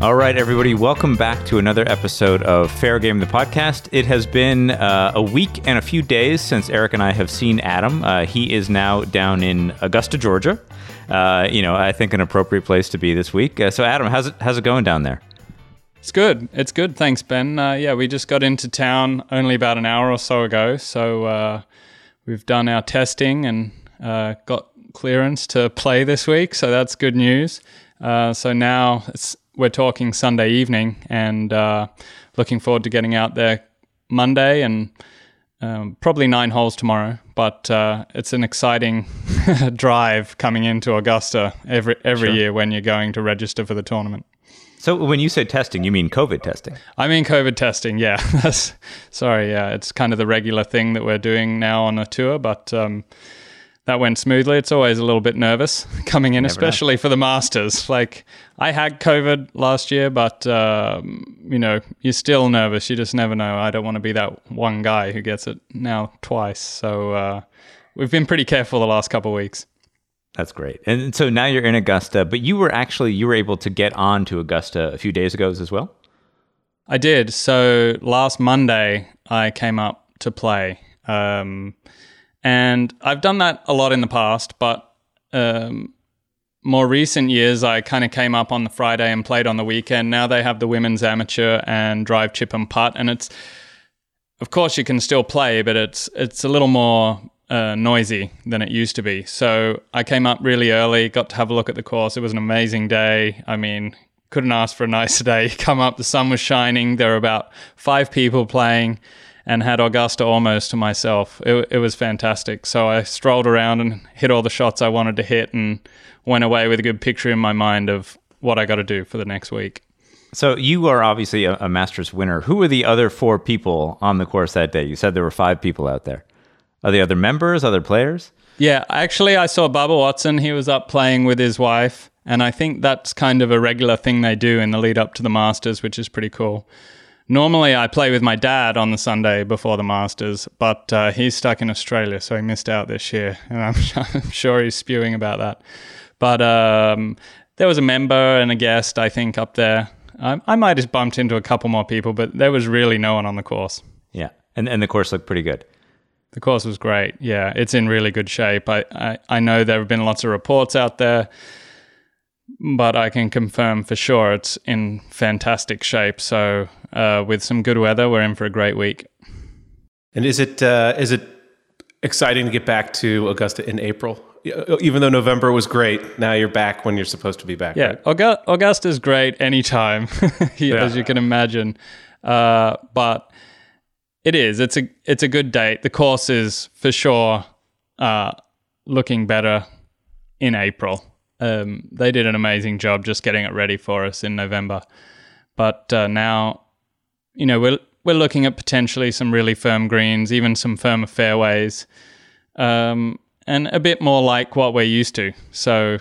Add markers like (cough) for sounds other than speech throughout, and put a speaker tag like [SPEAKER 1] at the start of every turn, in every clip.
[SPEAKER 1] All right, everybody, welcome back to another episode of Fair Game, the podcast. It has been uh, a week and a few days since Eric and I have seen Adam. Uh, he is now down in Augusta, Georgia. Uh, you know, I think an appropriate place to be this week. Uh, so, Adam, how's it how's it going down there?
[SPEAKER 2] It's good. It's good. Thanks, Ben. Uh, yeah, we just got into town only about an hour or so ago. So uh, we've done our testing and got clearance to play this week. So that's good news. so now it's we're talking Sunday evening and uh, looking forward to getting out there Monday and um, probably nine holes tomorrow. But uh, it's an exciting (laughs) drive coming into Augusta every every sure. year when you're going to register for the tournament.
[SPEAKER 1] So when you say testing, you mean COVID testing?
[SPEAKER 2] I mean COVID testing. Yeah, (laughs) sorry. Yeah, it's kind of the regular thing that we're doing now on a tour, but. Um, that went smoothly. It's always a little bit nervous (laughs) coming in, especially for the Masters. Like I had COVID last year, but um, you know you're still nervous. You just never know. I don't want to be that one guy who gets it now twice. So uh, we've been pretty careful the last couple of weeks.
[SPEAKER 1] That's great. And so now you're in Augusta, but you were actually you were able to get on to Augusta a few days ago as well.
[SPEAKER 2] I did. So last Monday I came up to play. Um, and I've done that a lot in the past, but um, more recent years, I kind of came up on the Friday and played on the weekend. Now they have the women's amateur and drive, chip, and putt, and it's of course you can still play, but it's it's a little more uh, noisy than it used to be. So I came up really early, got to have a look at the course. It was an amazing day. I mean, couldn't ask for a nicer (laughs) day. Come up, the sun was shining. There were about five people playing and had Augusta almost to myself. It, it was fantastic. So I strolled around and hit all the shots I wanted to hit and went away with a good picture in my mind of what I got to do for the next week.
[SPEAKER 1] So you are obviously a, a, Masters winner. Who were the other four people on the course that day? You said there were five people out there. Are the other members, other players?
[SPEAKER 2] Yeah, actually, I saw Bubba Watson. He was up playing with his wife, and I think that's kind of a regular thing they do in the lead up to the Masters, which is pretty cool. Normally, I play with my dad on the Sunday before the Masters, but uh, he's stuck in Australia, so he missed out this year, (laughs) and I'm, I'm sure he's spewing about that. But um, there was a member and a guest, I think, up there. I, I might have bumped into a couple more people, but there was really no one on the course.
[SPEAKER 1] Yeah, and and the course looked pretty good.
[SPEAKER 2] The course was great. Yeah, it's in really good shape. I, I, I know there have been lots of reports out there but I can confirm for sure it's in fantastic shape. So uh, with some good weather, we're in for a great week.
[SPEAKER 3] And is it uh, is it exciting to get back to Augusta in April? Even though November was great, now you're back when you're supposed to be back.
[SPEAKER 2] Yeah, right? Augusta is great anytime, (laughs) yeah. as you can imagine. Uh, but it is. It's a it's a good date. The course is for sure uh, looking better in April. Um, they did an amazing job just getting it ready for us in November. But uh, now, you know, we're we're looking at potentially some really firm greens, even some firmer fairways, um, and a bit more like what we're used to. So,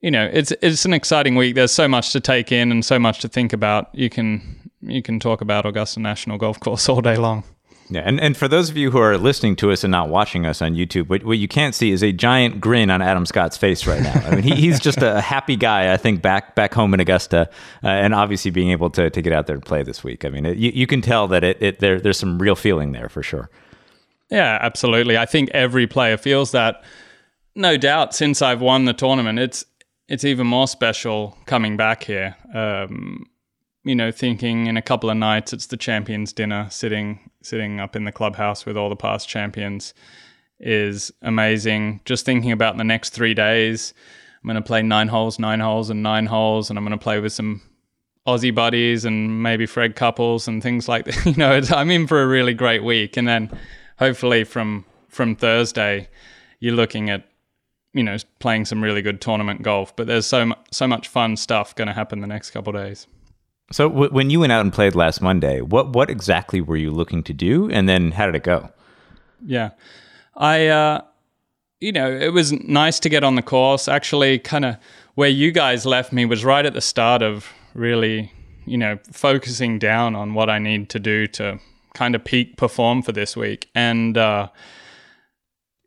[SPEAKER 2] you know, it's it's an exciting week. There's so much to take in and so much to think about. You can you can talk about Augusta National Golf Course (laughs) all day long.
[SPEAKER 1] Yeah, and, and for those of you who are listening to us and not watching us on YouTube, what, what you can't see is a giant grin on Adam Scott's face right now. I mean, he, he's just a happy guy, I think, back back home in Augusta, uh, and obviously being able to, to get out there and play this week. I mean, it, you, you can tell that it, it there there's some real feeling there for sure.
[SPEAKER 2] Yeah, absolutely. I think every player feels that. No doubt, since I've won the tournament, it's it's even more special coming back here. Um, you know, thinking in a couple of nights it's the champions dinner, sitting sitting up in the clubhouse with all the past champions is amazing. Just thinking about the next three days, I'm going to play nine holes, nine holes, and nine holes, and I'm going to play with some Aussie buddies and maybe Fred Couples and things like (laughs) that. You know, I'm in for a really great week, and then hopefully from from Thursday, you're looking at you know playing some really good tournament golf. But there's so so much fun stuff going to happen the next couple days.
[SPEAKER 1] So w- when you went out and played last Monday, what what exactly were you looking to do, and then how did it go?
[SPEAKER 2] Yeah, I uh, you know it was nice to get on the course. Actually, kind of where you guys left me was right at the start of really you know focusing down on what I need to do to kind of peak perform for this week, and uh,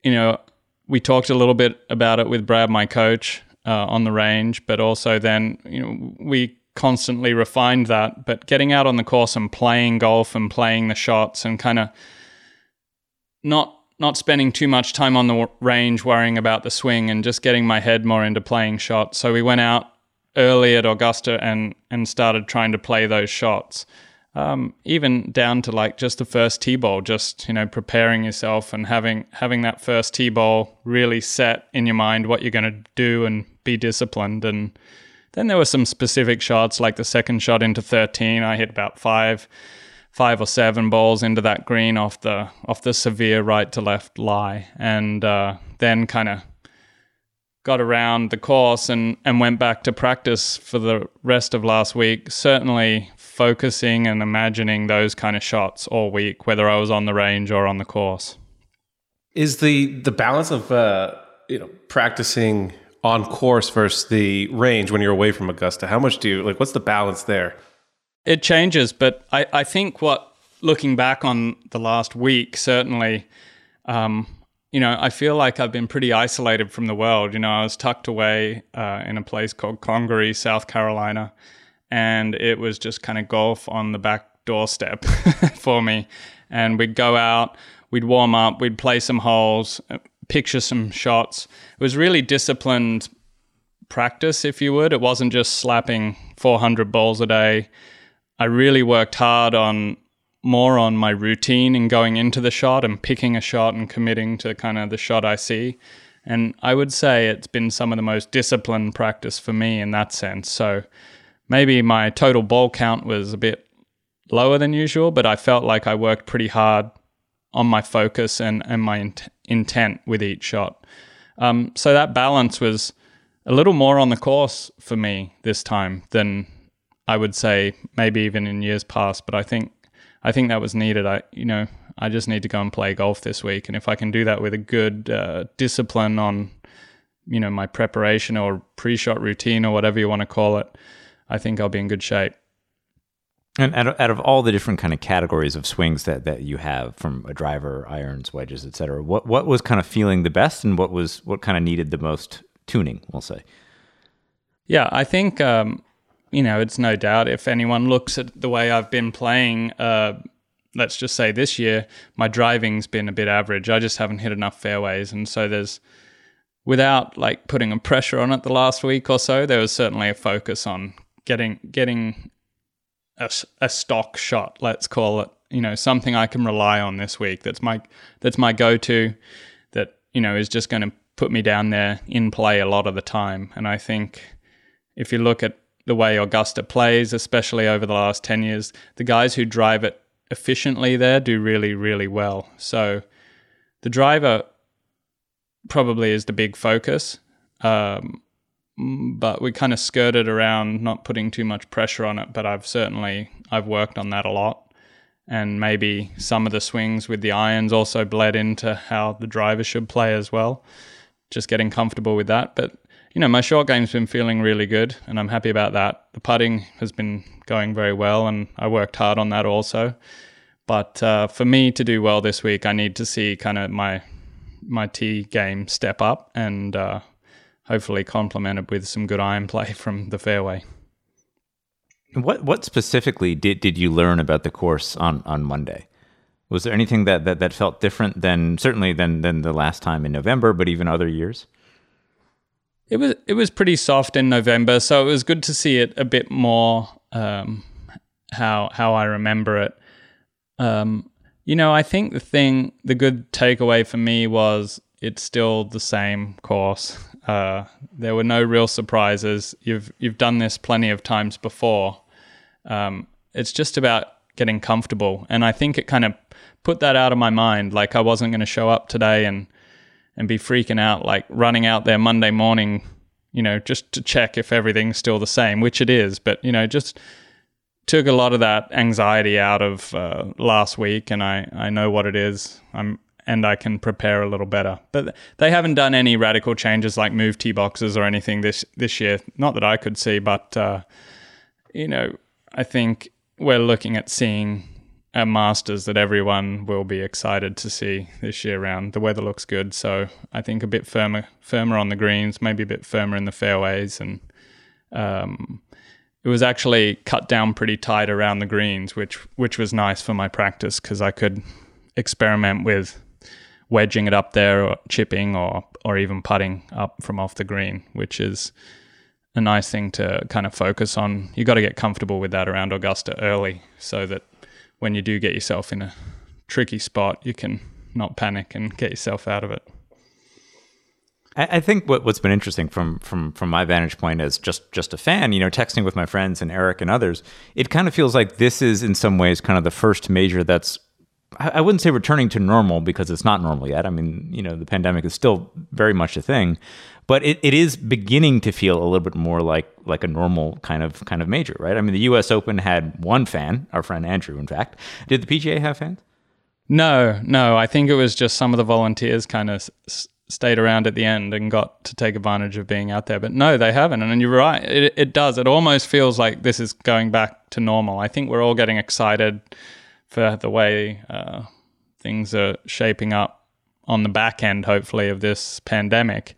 [SPEAKER 2] you know we talked a little bit about it with Brad, my coach, uh, on the range, but also then you know we constantly refined that. But getting out on the course and playing golf and playing the shots and kind of not not spending too much time on the range worrying about the swing and just getting my head more into playing shots. So we went out early at Augusta and and started trying to play those shots. Um, even down to like just the first tee ball, just you know preparing yourself and having having that first tee ball really set in your mind what you're going to do and be disciplined. And then there were some specific shots, like the second shot into 13, I hit about five five or seven balls into that green off the off the severe right to left lie, and uh, then kind of got around the course and and went back to practice for the rest of last week. Certainly focusing and imagining those kind of shots all week, whether I was on the range or on the course.
[SPEAKER 3] Is the the balance of uh, you know practicing on course versus the range when you're away from Augusta? How much do you like? What's the balance there?
[SPEAKER 2] It changes, but I, I think what looking back on the last week, certainly, um, you know, I feel like I've been pretty isolated from the world. You know, I was tucked away uh, in a place called Congaree, South Carolina, and it was just kind of golf on the back doorstep (laughs) for me. And we'd go out, we'd warm up, we'd play some holes, picture some shots. It was really disciplined practice, if you would. It wasn't just slapping 400 balls a day I really worked hard on more on my routine and going into the shot and picking a shot and committing to kind of the shot I see. And I would say it's been some of the most disciplined practice for me in that sense. So maybe my total ball count was a bit lower than usual, but I felt like I worked pretty hard on my focus and, and my intent with each shot. Um, so that balance was a little more on the course for me this time than I would say maybe even in years past, but I think I think that was needed. I you know I just need to go and play golf this week, and if I can do that with a good uh, discipline on you know my preparation or pre-shot routine or whatever you want to call it, I think I'll be in good shape.
[SPEAKER 1] And out of, out of all the different kind of categories of swings that, that you have, from a driver, irons, wedges, etc., what what was kind of feeling the best, and what was what kind of needed the most tuning? We'll say.
[SPEAKER 2] Yeah, I think um, you know, it's no doubt if anyone looks at the way I've been playing, uh, let's just say this year, my driving's been a bit average. I just haven't hit enough fairways. And so there's, without like putting a pressure on it the last week or so, there was certainly a focus on getting, getting a, a stock shot, let's call it, you know, something I can rely on this week. That's my, that's my go-to that, you know, is just going to put me down there in play a lot of the time. And I think if you look at the way Augusta plays, especially over the last 10 years, the guys who drive it efficiently there do really, really well. So the driver probably is the big focus. Um, but we kind of skirted around not putting too much pressure on it but i've certainly i've worked on that a lot and maybe some of the swings with the irons also bled into how the driver should play as well just getting comfortable with that but you know, my short game's been feeling really good, and I'm happy about that. The putting has been going very well, and I worked hard on that also. But uh, for me to do well this week, I need to see kind of my my tee game step up, and uh, hopefully complemented with some good iron play (laughs) from the fairway.
[SPEAKER 1] What what specifically did, did you learn about the course on, on Monday? Was there anything that, that, that felt different than certainly than than the last time in November, but even other years?
[SPEAKER 2] It was it was pretty soft in November, so it was good to see it a bit more um, how how I remember it. Um, you know, I think the thing, the good takeaway for me was it's still the same course. (laughs) Uh, there were no real surprises. You've you've done this plenty of times before. Um, it's just about getting comfortable, and I think it kind of put that out of my mind. Like I wasn't going to show up today and and be freaking out, like running out there Monday morning, you know, just to check if everything's still the same, which it is. But, you know, just took a lot of that anxiety out of uh, last week and I, I know what it is. I'm and I can prepare a little better. But they haven't done any radical changes like move tee boxes or anything this this year. Not that I could see, but uh, you know, I think we're looking at seeing a Masters that everyone will be excited to see this year round. The weather looks good, so I think a bit firmer, firmer on the greens, maybe a bit firmer in the fairways, and um, it was actually cut down pretty tight around the greens, which which was nice for my practice because I could experiment with wedging it up there or chipping or or even putting up from off the green, which is a nice thing to kind of focus on. You got to get comfortable with that around Augusta early so that when you do get yourself in a tricky spot, you can not panic and get yourself out of it.
[SPEAKER 1] I, think what, what's been interesting from from from my vantage point as just just a fan, you know, texting with my friends and Eric and others, it kind of feels like this is in some ways kind of the first major that's I wouldn't say returning to normal because it's not normal yet. I mean, you know, the pandemic is still very much a thing, but it, it is beginning to feel a little bit more like like a normal kind of kind of major, right? I mean, the U.S. Open had one fan, our friend Andrew, in fact. Did the PGA have fans?
[SPEAKER 2] No, no. I think it was just some of the volunteers kind of s- stayed around at the end and got to take advantage of being out there. But no, they haven't. And you're right. It, it does. It almost feels like this is going back to normal. I think we're all getting excited for the way uh, things are shaping up on the back end, hopefully, of this pandemic.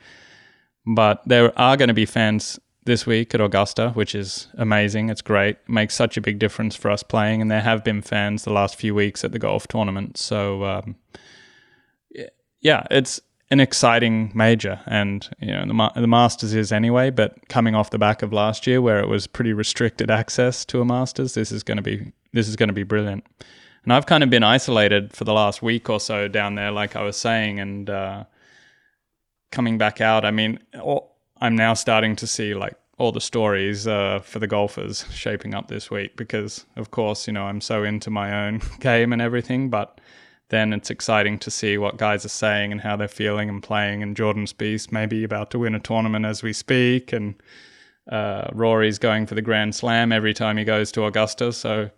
[SPEAKER 2] But there are going to be fans this week at Augusta, which is amazing. It's great. It makes such a big difference for us playing. And there have been fans the last few weeks at the golf tournament. So, um, yeah, it's an exciting major. And, you know, the, the Masters is anyway, but coming off the back of last year where it was pretty restricted access to a Masters, this is going to be this is going to be brilliant. And I've kind of been isolated for the last week or so down there, like I was saying, and uh, coming back out. I mean, I'm now starting to see like all the stories uh, for the golfers shaping up this week because, of course, you know, I'm so into my own (laughs) game and everything, but then it's exciting to see what guys are saying and how they're feeling and playing. And Jordan Spieth maybe about to win a tournament as we speak, and uh, Rory's going for the Grand Slam every time he goes to Augusta. So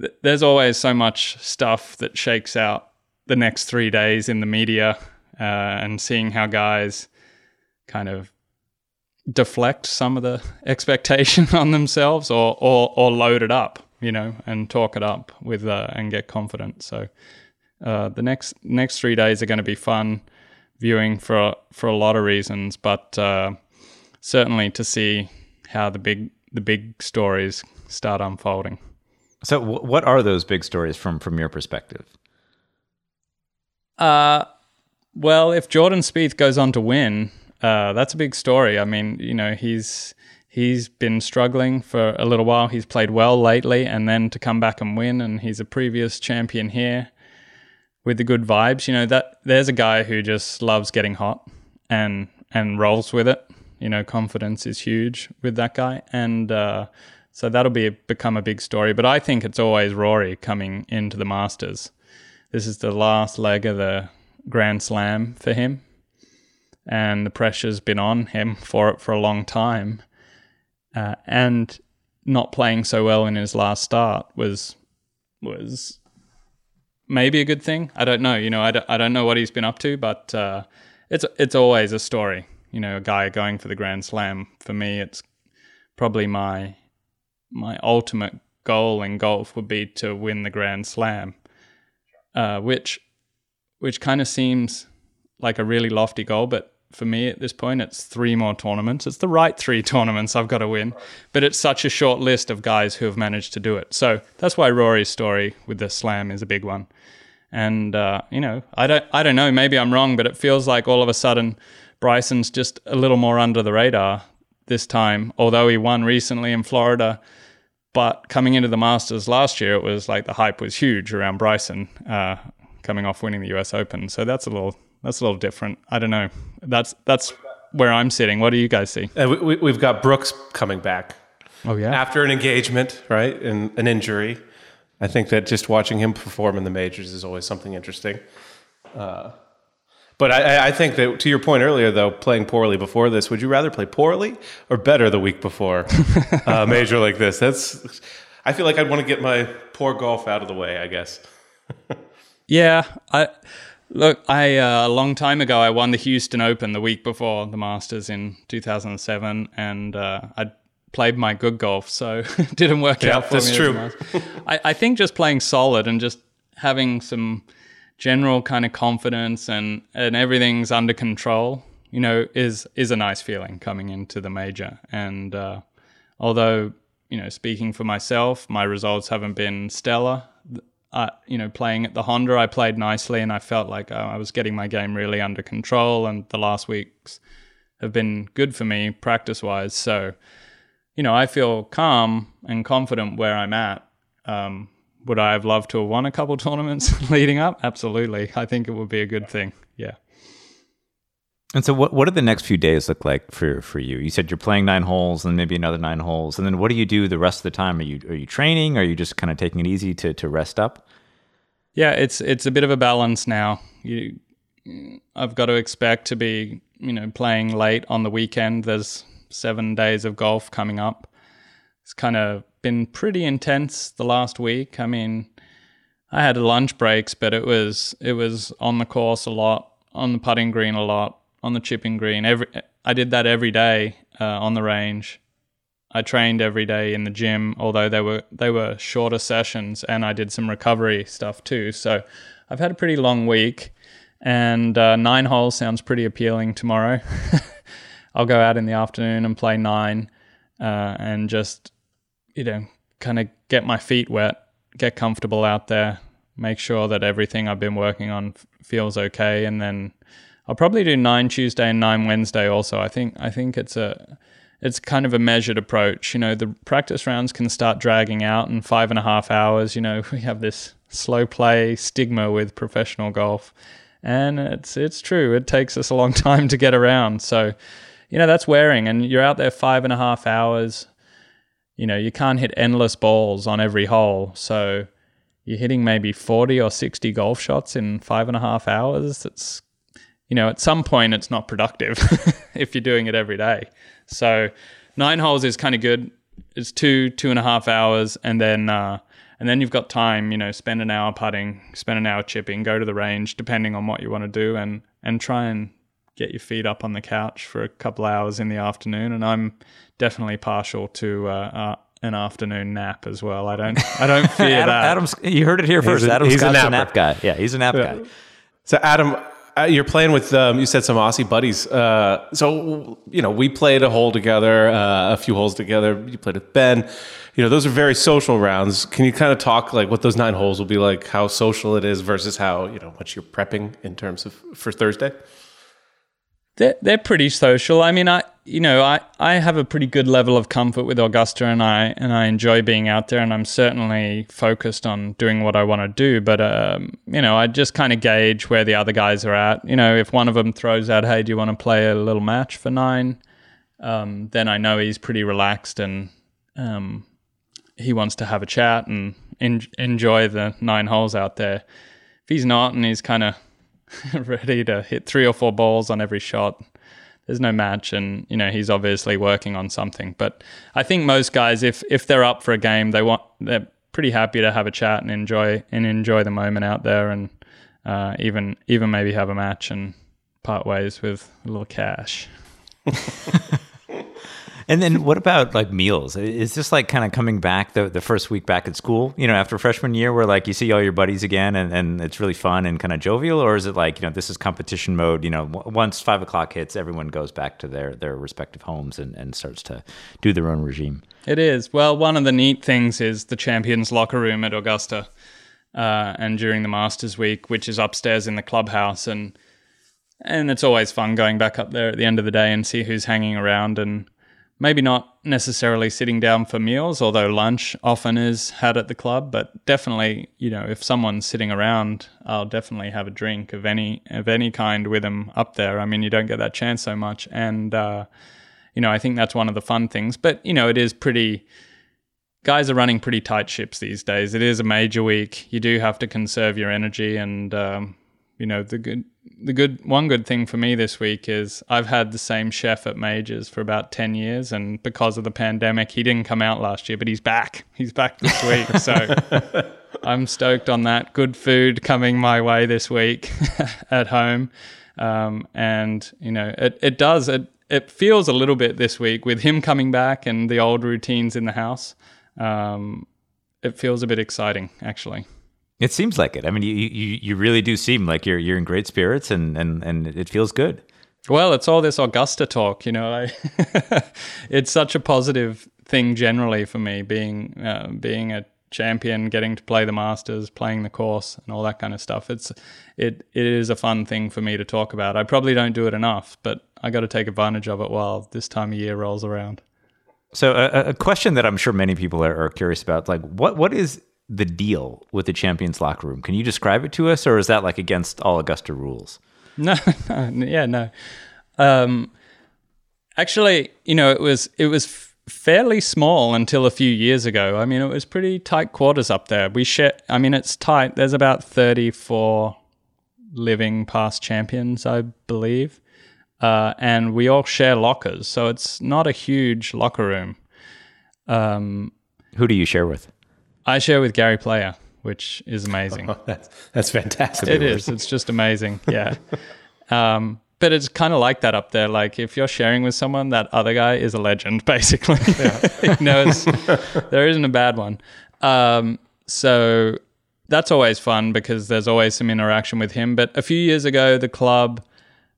[SPEAKER 2] th- there's always so much stuff that shakes out the next three days in the media uh, and seeing how guys kind of deflect some of the (laughs) expectation (laughs) on themselves or, or, or load it up, you know, and talk it up with uh, and get confident. So uh, the next next three days are going to be fun viewing for for a lot of reasons, but uh, certainly to see how the big the big stories start unfolding.
[SPEAKER 1] So, w- what are those big stories from from your perspective?
[SPEAKER 2] Uh, well, if Jordan Spieth goes on to win, uh, that's a big story. I mean, you know, he's he's been struggling for a little while. He's played well lately, and then to come back and win, and he's a previous champion here with the good vibes. You know, that there's a guy who just loves getting hot and and rolls with it. You know, confidence is huge with that guy, and uh, so that'll be become a big story. But I think it's always Rory coming into the Masters. This is the last leg of the Grand Slam for him, and the pressure's been on him (laughs) for it for a long time. Uh, and not playing so well in his last start was was maybe a good thing. I don't know. You know, I don't, I don't know what he's been up to, but uh, it's it's always a story. You know, a guy going for the Grand Slam. For me, it's probably my my ultimate goal in golf would be to win the Grand Slam, uh, which which kind of seems like a really lofty goal, but for me at this point, it's three more tournaments. It's the right three (laughs) tournaments I've got to win, but it's such a short list of guys who have managed to do it. So that's why Rory's story with the slam is a big one. And uh, you know, I don't, I don't know. Maybe I'm wrong, but it feels like all of a sudden Bryson's just a little more under the radar this time. Although he won recently in Florida, but coming into the Masters last year, it was like the hype was huge around Bryson uh, coming off winning the U.S. Open. So that's a little that's a little different. I don't know. That's that's where I'm sitting. What do you guys see?
[SPEAKER 3] Uh, we, we've got Brooks coming back.
[SPEAKER 2] Oh yeah,
[SPEAKER 3] after an engagement, right, and an injury. I think that just watching him perform in the majors is always something interesting. Uh, but I, I, think that to your point earlier, though, playing poorly before this, would you rather play poorly or better the week before (laughs) a major like this? That's. I feel like I'd want to get my poor golf out of the way. I guess. (laughs)
[SPEAKER 2] yeah, I look. I uh, a long time ago, I won the Houston Open the week before the Masters in 2007, and uh, I played my good golf, so it (laughs) didn't work
[SPEAKER 3] yeah,
[SPEAKER 2] out for
[SPEAKER 3] that's
[SPEAKER 2] me.
[SPEAKER 3] True.
[SPEAKER 2] I, I think just playing solid and just having some general kind of confidence and and everything's under control, you know, is is a nice feeling coming into the major. And uh, although you know, speaking for myself, my results haven't been stellar. Uh, you know, playing at the Honda, I played nicely, and I felt like uh, I was getting my game really under control. And the last weeks have been good for me practice wise. So, you know, I feel calm and confident where I'm at. Um, would I have loved to have won a couple (laughs) tournaments (laughs) leading up? Absolutely. I think it would be a good thing. Yeah.
[SPEAKER 1] And so, what what do the next few days look like for for you? You said you're playing nine holes, and maybe another nine holes, and then what do you do the rest of the time? Are you are you training? Are you just kind of taking it easy to to rest up?
[SPEAKER 2] Yeah, it's it's a bit of a balance now. You, I've got to expect to be you know playing late on the weekend. There's seven days of golf coming up. It's kind of been pretty intense the last week. I mean, I had lunch breaks, but it was it was on the course a lot, on the putting green a lot on the chipping green. Every I did that every day uh, on the range. I trained every day in the gym, although they were they were shorter sessions, and I did some recovery stuff too. So I've had a pretty long week, and uh, nine holes sounds pretty appealing tomorrow. (laughs) I'll go out in the afternoon and play nine, uh, and just you know kind of get my feet wet, get comfortable out there, make sure that everything I've been working on f- feels okay, and then I'll probably do nine Tuesday and nine Wednesday also. I think I think it's a it's kind of a measured approach. You know, the practice rounds can start dragging out in five and a half hours. You know, (laughs) we have this slow play stigma with professional golf. And it's it's true. It takes us a long (laughs) time to get around. So, you know, that's wearing and you're out there five and a half hours. You know, you can't hit endless balls on every hole. So you're hitting maybe 40 or 60 golf shots in five and a half hours. It's you know, at some point it's not productive (laughs) if you're doing it every day. So nine holes is kind of good. It's two, two and a half hours, and then uh, and then you've got time. You know, spend an hour putting, spend an hour chipping, go to the range, depending on what you want to do, and and try and get your feet up on the couch for a couple hours in the afternoon. And I'm definitely partial to uh, uh, an afternoon nap as well. I don't I don't (laughs) fear
[SPEAKER 1] Adam,
[SPEAKER 2] that.
[SPEAKER 1] Adam's, you heard it here first.
[SPEAKER 3] a-
[SPEAKER 1] Adam
[SPEAKER 3] he's a
[SPEAKER 1] Scott's a, nap guy. Yeah, he's a nap guy.
[SPEAKER 3] So Adam, uh, you're playing with um, you said some Aussie buddies. Uh, so you know we played a hole together, uh, a few holes together. You played with Ben. You know those are very social rounds. Can you kind of talk like what those nine holes will be like? How social it is versus how you know what you're prepping in terms of for Thursday.
[SPEAKER 2] They're, they're pretty social. I mean, I you know I, I have a pretty good level of comfort with Augusta, and I and I enjoy being out there, and I'm certainly focused on doing what I want to do. But um, you know, I just kind of gauge where the other guys are at. You know, if one of them throws out, "Hey, do you want to play a little match for nine? Um, then I know he's pretty relaxed and um, he wants to have a chat and en- enjoy the nine holes out there. If he's not and he's kind of (laughs) ready to hit three or four balls on every shot. There's no match, and you know he's obviously working on something. But I think most guys, if if they're up for a game, they want they're pretty happy to have a chat and enjoy and enjoy the moment out there, and uh, even even maybe have a match and part ways with a little cash. (laughs)
[SPEAKER 1] And then what about like meals? Is this like kind of coming back the, the first week back at school, you know, after freshman year where like you see all your buddies again and, and it's really fun and kind of jovial? Or is it like, you know, this is competition mode, you know, once five o'clock hits, everyone goes back to their, their respective homes and, and starts to do their own regime?
[SPEAKER 2] It is. Well, one of the neat things is the champions locker room at Augusta, uh, and during the Masters week, which is upstairs in the clubhouse, and and it's always fun going back up there at the end of the day and see who's hanging around, and maybe not necessarily sitting down for meals, although lunch often is had at the club, but definitely, you know, if someone's sitting around, I'll definitely have a drink of any of any kind with them up there. I mean, you don't get that chance so much, and uh, you know, I think that's one of the fun things. But you know, it is pretty. Guys are running pretty tight ships these days. It is a major week. You do have to conserve your energy, and um, you know the good. The good one good thing for me this week is I've had the same chef at majors for about ten years, and because of the pandemic, he didn't come out last year, but he's back. He's back this week, (laughs) so I'm stoked on that. Good food coming my way this week (laughs) at home, um, and you know it it does it it feels a little bit this week with him coming back and the old routines in the house. Um, it feels a bit exciting, actually.
[SPEAKER 1] It seems like it. I mean, you, you, you really do seem like you're, you're in great spirits and, and, and it feels good.
[SPEAKER 2] Well, it's all this Augusta talk, you know. I (laughs) it's such a positive thing generally for me, being uh, being a champion, getting to play the Masters, playing the course, and all that kind of stuff. It's it it is a fun thing for me to talk about. I probably don't do it enough, but I got to take advantage of it while this time of year rolls around.
[SPEAKER 1] So, a, a question that I'm sure many people are, are curious about, like, what what is the deal with the champions locker room? Can you describe it to us, or is that like against all Augusta rules? (laughs)
[SPEAKER 2] No, no yeah, no. Um, actually, you know, it was it was f- fairly small until a few years ago. I mean, it was pretty tight quarters up there. We share. I mean, it's tight. There's about 34 living past champions, I believe, uh, and we all share lockers, so it's not a huge locker room. Um,
[SPEAKER 1] Who do you share with?
[SPEAKER 2] I share with Gary Player, which is amazing.
[SPEAKER 3] Oh, (laughs) that's that's fantastic.
[SPEAKER 2] It is. It's just amazing. Yeah. (laughs) Um, but it's kind of like that up there. Like if you're sharing with someone, that other guy is a legend, (laughs) basically. Yeah. you know, there isn't a bad one. Um, so that's always fun because there's always some interaction with him. But a few years ago, the club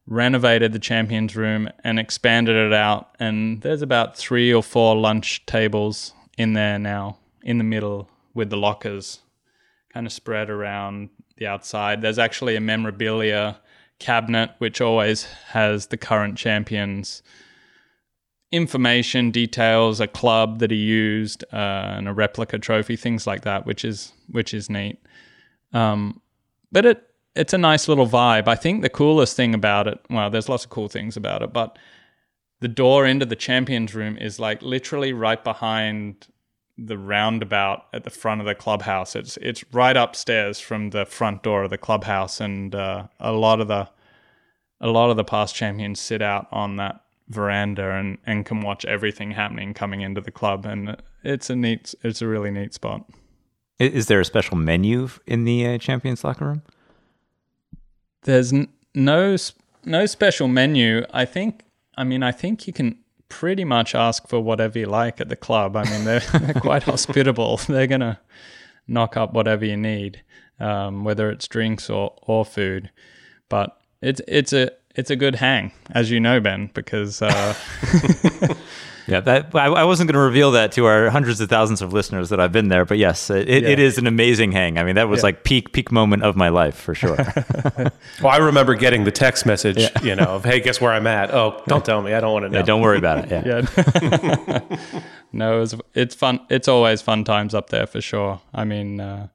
[SPEAKER 2] renovated the champions room and expanded it out, and there's about three or four lunch tables in there now, in the middle with the lockers, kind of spread around the outside. There's actually a memorabilia cabinet which always has the current champions information details a club that he used uh, and a replica trophy things like that which is which is neat um, but it it's a nice little vibe i think the coolest thing about it well there's lots of cool things about it but the door into the champions room is like literally right behind the roundabout at the front of the clubhouse. It's it's right upstairs from the front door of the clubhouse, and uh, a lot of the a lot of the past champions sit out on that veranda and, and can watch everything happening coming into the club, and it's a neat it's a really neat spot.
[SPEAKER 1] Is there a special menu in the uh, champions locker room?
[SPEAKER 2] There's n- no no special menu. I think. I mean, I think you can pretty much ask for whatever you like at the club. I mean, they're, (laughs) they're quite hospitable. (laughs) They're going to knock up whatever you need, um, whether it's drinks or, or food. But it's it's a it's a good hang, as you know, Ben, because uh, (laughs)
[SPEAKER 1] Yeah, that I, I wasn't going to reveal that to our hundreds of thousands of listeners that I've been there, but yes, it, it, it is an amazing hang. I mean, that was
[SPEAKER 2] Yeah.
[SPEAKER 1] like peak peak moment of my life for sure. (laughs) (laughs)
[SPEAKER 3] Well, I remember getting the text message, you know, of hey, guess where I'm at? Oh, don't tell me. I don't want to know.
[SPEAKER 1] yeah, don't worry about it. Yeah.
[SPEAKER 2] yeah. (laughs) no, it's it's fun. It's always fun times up there for sure. I mean, uh,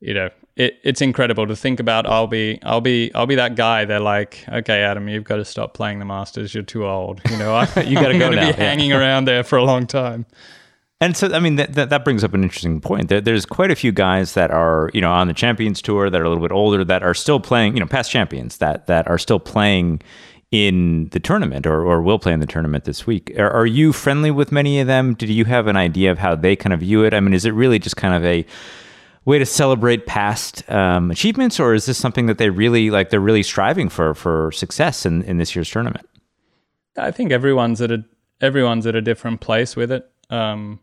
[SPEAKER 2] you know, it, it's incredible to think about. I'll be, I'll be, I'll be that guy. They're like, okay, Adam, you've got to stop playing the Masters. You're too old. You know, I, (laughs)
[SPEAKER 1] You gotta
[SPEAKER 2] I'm
[SPEAKER 1] go
[SPEAKER 2] Be
[SPEAKER 1] yeah.
[SPEAKER 2] hanging around there for a long time.
[SPEAKER 1] And so, I mean, that, that, that brings up an interesting point. There, there's quite a few guys that are, you know, on the Champions Tour that are a little bit older that are still playing, you know, past champions that that are still playing in the tournament or, or will play in the tournament this week. Are, are you friendly with many of them? Did you have an idea of how they kind of view it? I mean, is it really just kind of a way to celebrate past um, achievements, or is this something that they really like? They're really striving for for success in, in this year's tournament.
[SPEAKER 2] I think everyone's at a everyone's at a different place with it. Um,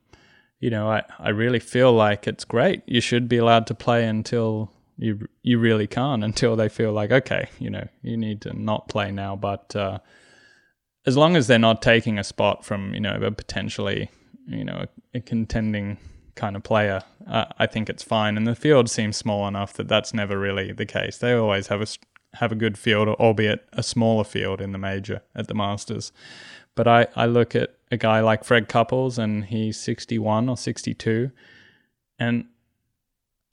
[SPEAKER 2] you know, I, I really feel like it's great. You should be allowed to play until you you really can't, (laughs) until they feel like okay, you know, you need to not play now. But uh, as long as they're not taking a spot from you know a potentially you know a, a contending kind of player, uh, I think it's fine. And the field seems small enough that that's never really the case. They always have a have a good field, albeit a smaller field in the major at the Masters. But I, I look at a guy like Fred Couples, and he's 61 or 62, and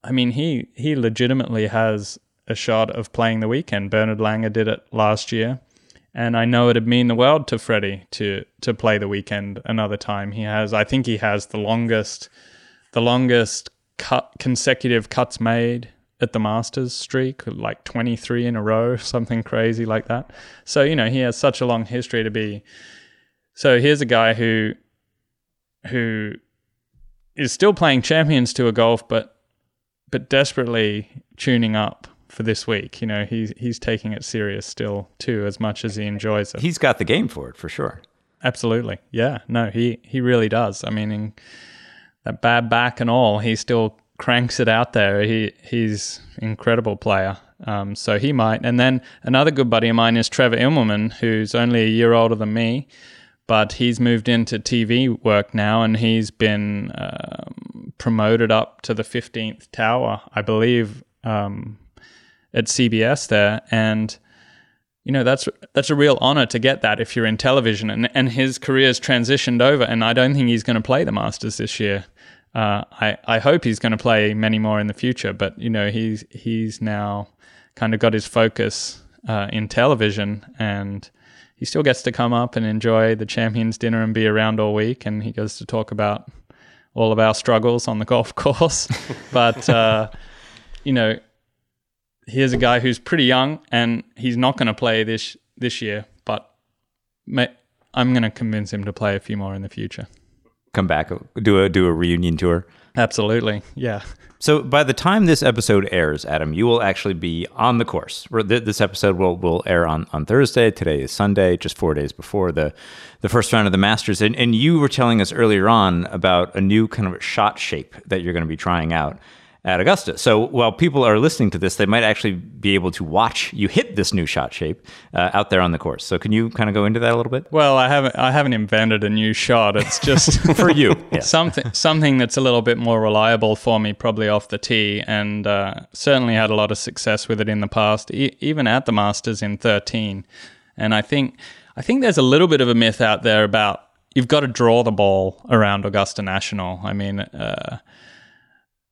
[SPEAKER 2] I mean he he legitimately has a shot of playing the weekend. Bernard Langer did it last year, and I know it'd mean the world to Freddie to to play the weekend another time. He has, I think, he has the longest the longest cut consecutive cuts made at the Masters streak, like 23 in a row, (laughs) something crazy like that. So, you know, he has such a long history to be. So here's a guy who who is still playing champions tour golf, but but desperately tuning up for this week. You know, he's he's taking it serious still too, as much as he enjoys it.
[SPEAKER 1] He's got the game for it for sure.
[SPEAKER 2] Absolutely. Yeah. No, he he really does. I mean, in that bad back and all, he still cranks it out there. He he's incredible player. Um, so he might. And then another good buddy of mine is Trevor Immelman, who's only a year older than me, but he's moved into TV work now, and he's been um, promoted up to the 15th tower, I believe, um, at CBS there, and you know that's that's a real honor to get that if you're in television and and his career's transitioned over and I don't think he's going to play the Masters this year. Uh, I I hope he's going to play many more in the future, but you know he's he's now kind of got his focus uh, in television and he still gets to come up and enjoy the champions dinner and be around all week and he goes to talk about all of our struggles on the golf (laughs) course but uh, you know here's a guy who's pretty young and he's not going to play this this year, but may, I'm going to convince him to play a few more in the future.
[SPEAKER 1] Come back, do a do a reunion tour.
[SPEAKER 2] Absolutely, yeah.
[SPEAKER 1] So by the time this episode airs, Adam, you will actually be on the course. This episode will will air on, on Thursday. Today is Sunday, just four days before the the first round of the Masters. And and you were telling us earlier on about a new kind of shot shape that you're going to be trying out at Augusta. So while people are listening to this, they might actually be able to watch you hit this new shot shape uh, out there on the course. So can you kind of go into that a little bit?
[SPEAKER 2] Well, I haven't I haven't invented a new shot. It's (laughs) just
[SPEAKER 1] for you (laughs)
[SPEAKER 2] something something that's a little bit more reliable for me, probably off the tee, and uh, certainly had a lot of success with it in the past, e- even at the Masters in 13. And I think I think there's a little bit of a myth out there about you've got to draw the ball around Augusta National. I mean. Uh,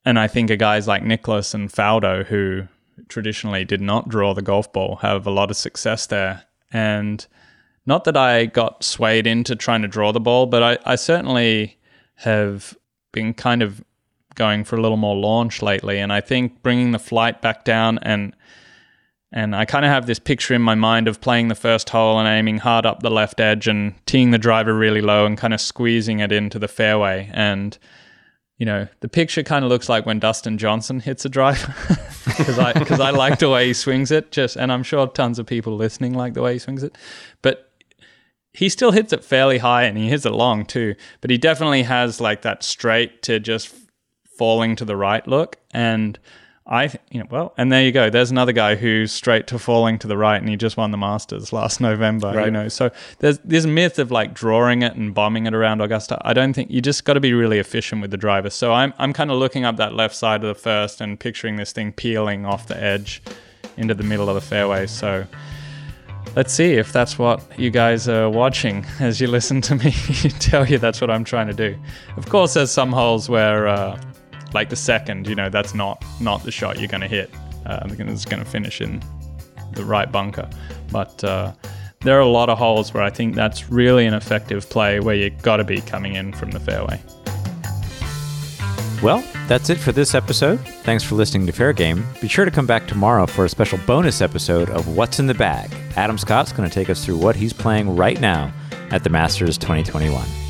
[SPEAKER 2] and I think a guys like Nicklaus and Faldo, who traditionally did not draw the golf ball, have a lot of success there. And not that I got swayed into trying to draw the ball, but I, I certainly have been kind of going for a little more launch lately. And I think bringing the flight back down and and I kind of have this picture in my mind of playing the first hole and aiming hard up the left edge and teeing the driver really low and kind of squeezing it into the fairway. And you know, the picture kind of looks like when Dustin Johnson hits a driver because (laughs) I because I like the way he swings it. Just and I'm sure tons of people listening like the way he swings it, but he still hits it fairly high and he hits it long too. But he definitely has like that straight to just falling to the right look and I, you know, well, and there you go. There's another guy who's straight to falling to the right, and he just won the Masters last (laughs) November. Right. You know, so there's this myth of like drawing it and bombing it around Augusta. I don't think you just got to be really efficient with the driver. So I'm I'm kind of looking up that left side of the first and picturing this thing peeling off the edge into the middle of the fairway. So let's see if that's what you guys are watching (laughs) as you listen to me (laughs) tell you that's what I'm trying to do. Of course, there's some holes where. Uh, like the second, you know, that's not not the shot you're going to hit. Uh, it's going to finish in the right bunker. But uh, there are a lot of holes where I think that's really an effective play where you've got to be coming in from the fairway.
[SPEAKER 1] Well, that's it for this episode. Thanks for listening to Fair Game. Be sure to come back tomorrow for a special bonus episode of What's in the Bag. Adam Scott's going to take us through what he's playing right now at the Masters 2021.